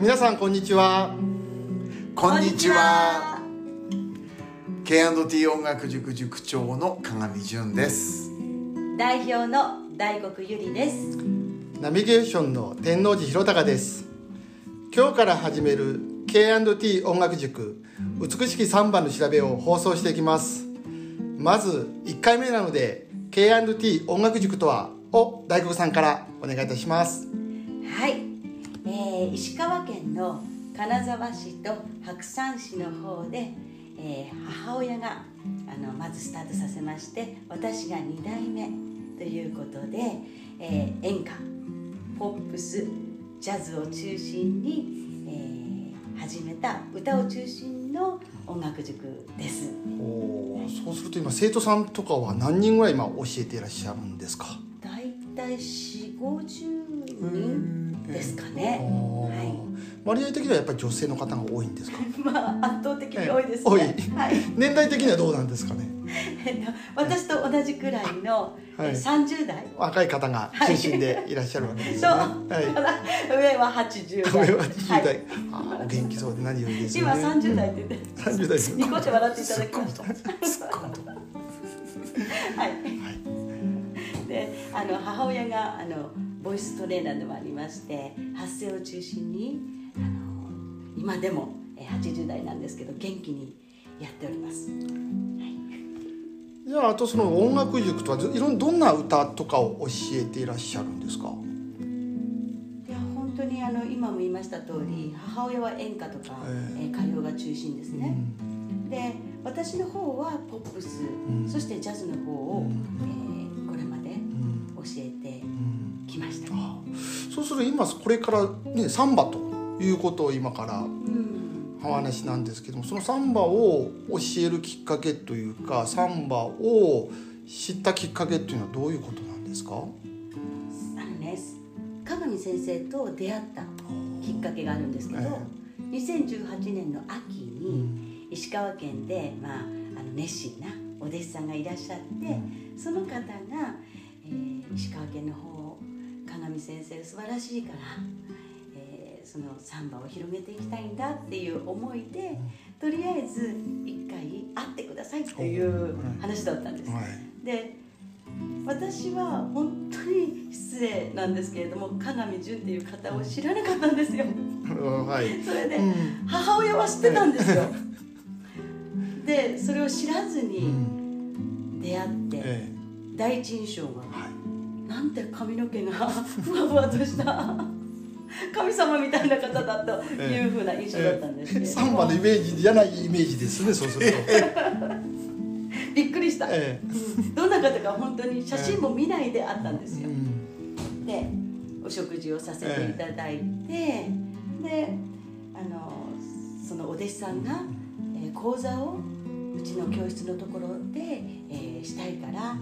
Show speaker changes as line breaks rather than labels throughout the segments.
皆さんこんにちは。
こんにちは。K&T 音楽塾塾長の鏡淳です。
代表の大黒ゆりです。
ナビゲーションの天王寺弘隆です。今日から始める K&T 音楽塾美しきサンバの調べを放送していきます。まず1回目なので K&T 音楽塾とはを大黒さんからお願いいたします。
はい、えー石川県の金沢市と白山市の方で、えー母親があのまずスタートさせまして私が2代目ということで、えー演歌ポップスジャズを中心に、えー始めた歌を中心の音楽塾です。
おーそうすると今生徒さんとかは何人ぐらい今教えていらっしゃるんですか？
大体4 5 0人ですかね、
は
はい。
割合的にはやっぱり女性の方が多いんですか？
まあ圧倒的に多いですね。はい。
年代的にはどうなんですかね？
えっと私と同じくらいの、
はい。
え30代。
若い方が中心でいらっしゃるわけですね、はい。
上は80代。
上は80代、
はい。
あーお元気そうで何よりですよ
今
ね
30代って言って、
30代です
ニコって笑っていただきました。はい。で、あの母親があのボイストレーナーでもありまして、発声を中心にあの今でもえ80代なんですけど元気にやっております。
じゃああとその音楽塾とはずいろんどんな歌とかを教えていらっしゃるんですか？
いや本当にあの今も言いました通り母親は演歌とか、
え
え。ー歌謡が中心ですね、で私の方はポップス、
ん。
そしてジャズの方を、
うん。
えーこれまで
うん。
教えて
そうすると今これからねサンバということを今から
うん、
お話なんですけどもそのサンバを教えるきっかけというかサンバを知ったきっかけっていうのはどういうことなんですか？
あのね鏡先生と出会ったきっかけがあるんですけど、2018年の秋に石川県で、まあ、あの熱心なお弟子さんがいらっしゃって、その方が、えー石川県の方鏡先生素晴らしいから、えーそのサンバを広げていきたいんだっていう思いで、とりあえず一回会ってくださいっていう話だったんです。
はい。
で私は本当に失礼なんですけれども鏡淳っていう方を知らなかったんですよ。
はい。
それで、
うん。
母親は知ってたんですよ。でそれを知らず
う
に
ん。
出会って、
え
第一印象が
えはい
なんて髪の毛がふわふわとした神様みたいな方だというふうな印象だったんですけれども、
サンバのイメージじゃないイメージですねそうすると。
びっくりした、
え
どんな方か本当に写真も見ないであったんですよ、
えうん。
でお食事をさせていただいて、であのそのお弟子さんが、えー講座をうちの教室のところで、えーしたいから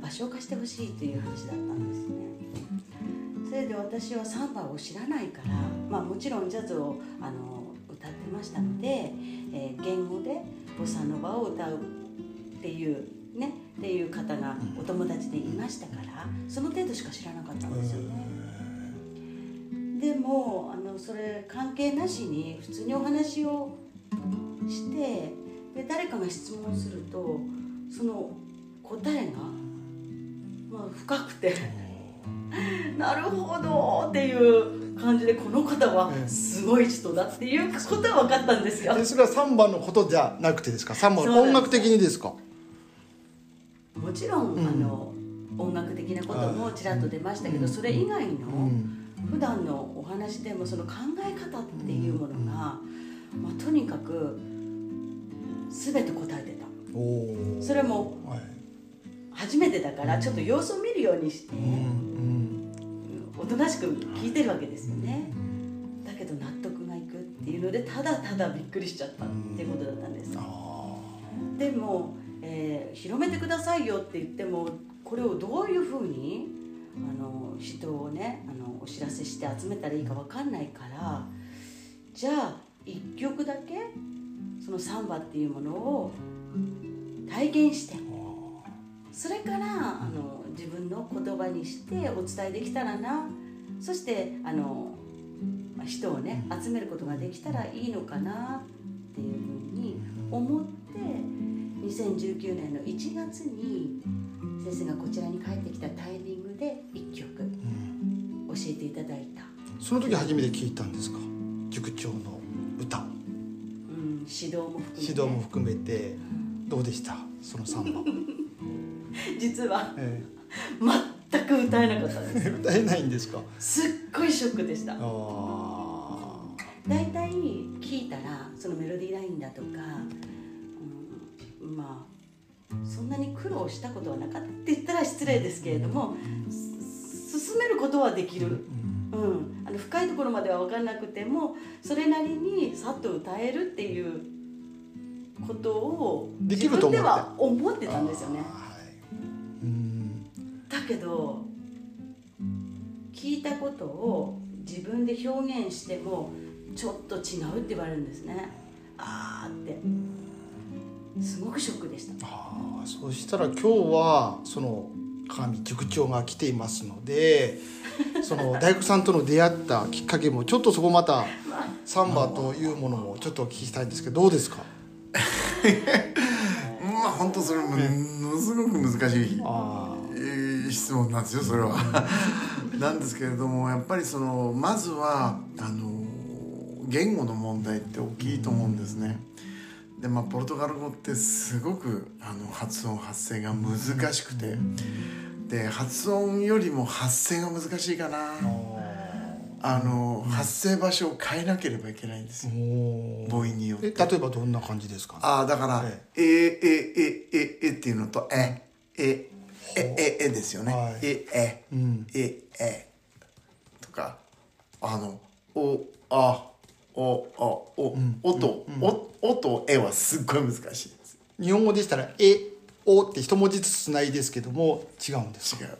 場所を貸してほしいという話だったんですねそれで私はサンバを知らないから、まあ、もちろんジャズをあの歌ってましたので、えー言語でボサノバを歌うっていうねっていう方がお友達でいましたからその程度しか知らなかったんですよね。でもあのそれ関係なしに普通にお話をしてで誰かが質問するとその答えが、まあ、深くて。なるほどっていう感じでこの方はすごい人だっていうことは分かったんですよ。
でそれはサンバのことじゃなくてですか？サンバの
そうなんです。
音楽的にですか？
もちろん、
うん。
あの音楽的なこともちらっと出ましたけど、それ以外の、
うん。
普段のお話でもその考え方っていうものが、まあ、とにかく全て答えてた。それも
はい
初めてだからちょっと様子を見るようにして、
うん
おとなしく聞いてるわけですよね。だけど納得がいくっていうのでただただびっくりしちゃったっていうことだったんです。
あ
でも、えー広めてくださいよって言ってもこれをどういうふうにあの人をねあのお知らせして集めたらいいか分かんないからじゃあ一曲だけそのサンバっていうものを体験してそれからあの自分の言葉にしてお伝えできたらな。そしてあのまあ、人をね集めることができたらいいのかな。っていうふうに思って2019年の1月に先生がこちらに帰ってきたタイミングで1曲教えていただいた、
その時初めて聞いたんですか？塾長の歌。
うん、指導も含めて。
指導も含めて。どうでした？その3番、
実は。
え
全く歌えなかったんです
え 歌えないんですか？
すっごいショックでした。大体聞いたらそのメロディーラインだとか、うん、まあそんなに苦労したことはなかったって言ったら失礼ですけれども、す進めることはできる、うん、あの深いところまでは分からなくてもそれなりにさっと歌えるっていうことを自分では思って。たんですよね。けど聞いたことを自分で表現してもちょっと違うって言われるんですね。あーって。すごくショックでした。
ああそしたら今日はその鏡塾長が来ていますので その大工さんとの出会ったきっかけもちょっとそこまたサンバというものもちょっとお聞きしたいんですけどどうですか？
まあ本当それものすごく難しい、
あ
えー質問なんですよそれは。なんですけれどもやっぱりそのまずはあの言語の問題って大きいと思うんですね。でまあポルトガル語ってすごくあの発音発声が難しくて。で発音よりも発声が難しいかな。あの発声場所を変えなければいけないんですよ。
お
母音によっ
え
て。
例えばどんな感じですか？
ああだから
え「
え。ええええ」っていうのと「えええええ」ですよね。
はい「
ええ
うん。
ええ」とかあの「おあおあお」おと「お」おと「え」はすっごい難しいです。
日本語でしたら「え」「お」って一文字ずつつないですけども違うんですか？
違う、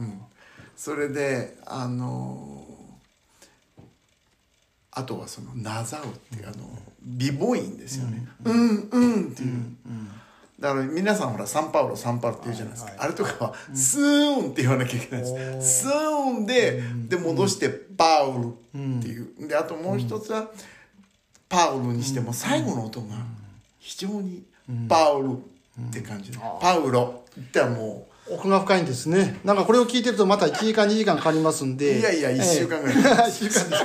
うん、それであのあとはその「なざう」っていうあの美母音ですよね「うん。うん」っていう、だから皆さんほらサンパウロサンパウロって言うじゃないですか、あれとかは「スーン」って言わなきゃいけないんです、スーンで、で戻して「パウル」っていう、であともう一つは「パウル」にしても最後の音が非常に「パウル」って感じで「パウロ」ってはもう。
奥が深いんですね。なんかこれを聞いてるとまた1時間2時間かかりますんで。
いやいや一週間ぐらい。
え え一週間です。か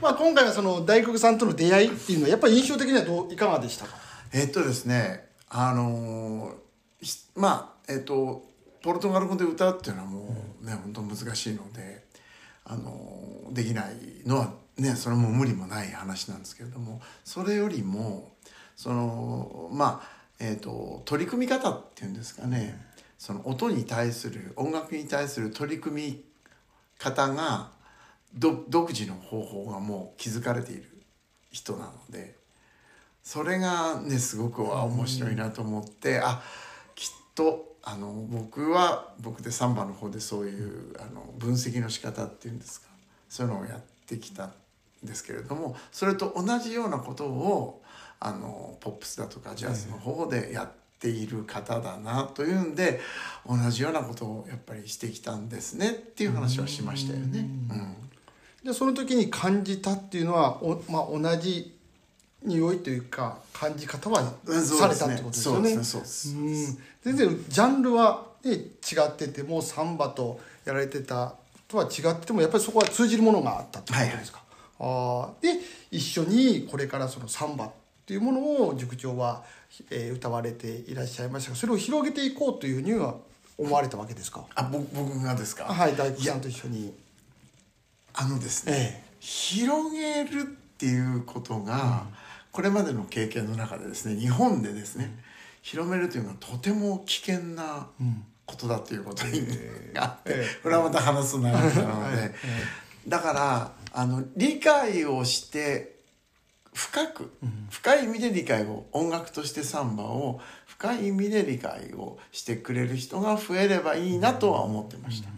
まあ今回はその大黒さんとの出会いっていうのはやっぱり印象的にはどういかがでしたか？
えっとですねあのまあえっとポルトガル語で歌うっていうのはもうね、本当難しいのであのできないのはねそれも無理もない話なんですけれどもそれよりもそのまあえっと取り組み方っていうんですかねその音に対する音楽に対する取り組み方がど独自の方法がもう築かれている人なのでそれがねすごくは面白いなと思って、あきっとあの僕は僕でサンバの方でそういうあの分析の仕方っていうんですかそういうのをやってきたんですけれどもそれと同じようなことをあのポップスだとかジャズの方でやっている方だなというんで同じようなことをやっぱりしてきたんですねっていう話はしましたよね。うん
でその時に感じたっていうのはお、まあ、同じ匂いというか感じ方はされたってことですよね。全然ジャンルは、ね、違っててもサンバとやられてたとは違っててもやっぱりそこは通じるものがあったってことですか？あーで一緒にこれからそのサンバっていうものを塾長は、えー歌われていらっしゃいましたがそれを広げていこうというふうには思われたわけですか？
あ僕僕がですか？
はい大工さんと一緒に。
あのですね、
え
広げるっていうことが、これまでの経験の中でですね日本でですね、広めるというのはとても危険なことだということに、あって、
え
これはまた話す内容なので、
はい。
だからあの理解をして深く、深い意味で理解を音楽としてサンバを深い意味で理解をしてくれる人が増えればいいなとは思ってました。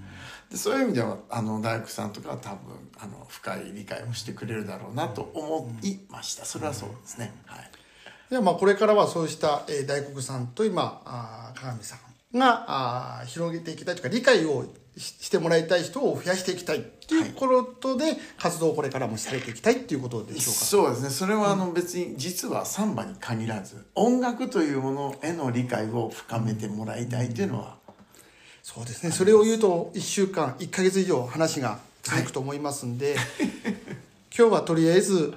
でそういう意味ではあの大工さんとかは多分あの深い理解をしてくれるだろうなと思いました。それはそうですね。はい。
ではまあこれからはそうした、えー大黒さんと今あー鏡さんがあー広げていきたいというか理解をししてもらいたい人を増やしていきたいっていうことで、活動をこれからもされていきたいっていうことでしょうか。
そうですねそれはあの別に実はサンバに限らず音楽というものへの理解を深めてもらいたいというのは
そうですね。それを言うと1週間、1ヶ月以上話が続くと思いますんで、今日はとりあえず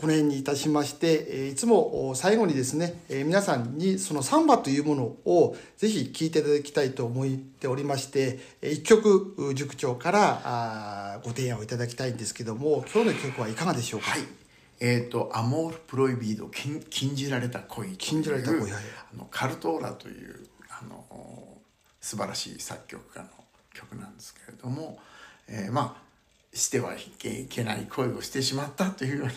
この辺にいたしまして、えーいつもお最後にですね、えー皆さんにそのサンバというものをぜひ聴いていただきたいと思っておりまして、えー一曲う塾長からご提案をいただきたいんですけども、今日の曲はいかがでしょうか？
はいえー、とアモール・プロイビード禁禁じられた恋
禁じられた恋はい
あのカルトーラという素晴らしい作曲家の曲なんですけれども、えーまあしてはいけない恋をしてしまったというような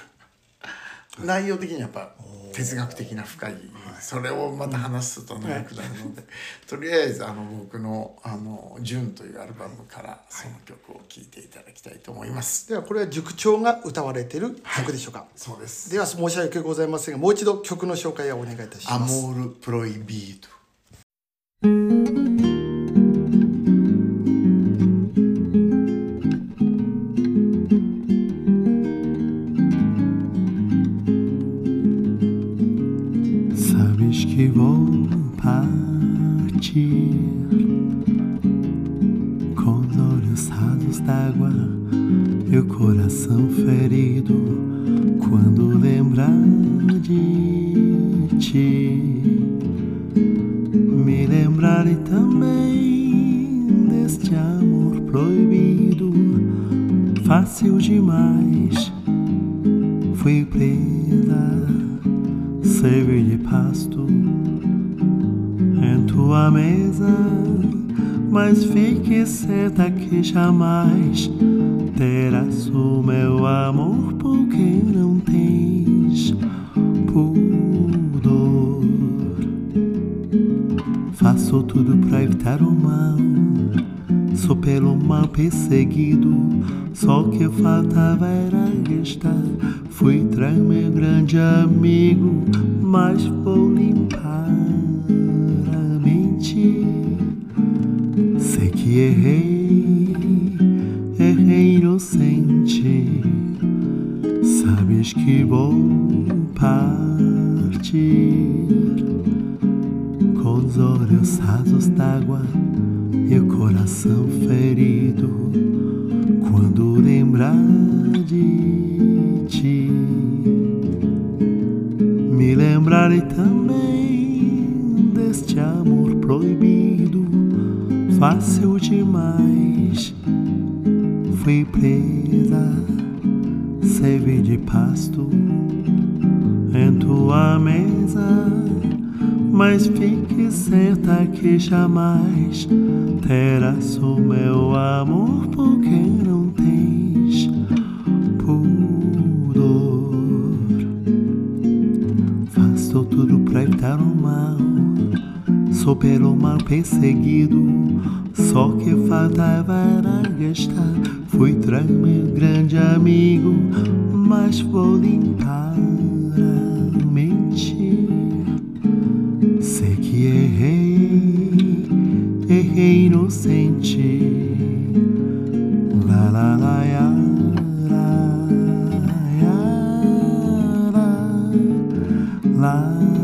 内容的にやっぱ哲学的な深いそれをまた話すと長くなるので、とりあえずあの僕の「あの純」というアルバムからその曲を聴いていただきたいと思います。
ではこれは塾長が歌われている曲でしょうか？
そうです
では申し訳ございませんが、もう一度曲の紹介をお願いいたし
ア
ます。
モール・プロイビード。
Ti. Me lembrarei também deste amor proibido, fácil demais. Fui presa serve de pasto em tua mesa, mas fique certa que jamais terás o meu amor, porque não mal perseguido, só que faltava era gastar. Fui trair meu grande amigo, mas vou limpar a mente. Sei que errei, errei inocente. Sabes que vou partir com os olhos rasos d'água e o coração ferido quando lembrar de ti. Me lembrarei também deste amor proibido, fácil demais. Fui presa, serve de pasto em tua mesa mas fique certa que jamais terás o meu amor, porque não tens pudor. Faço tudo pra evitar o mal, sou pelo mal perseguido. Só que faltava era gastar. Fui trair meu grande amigo, mas vou limpar 蓝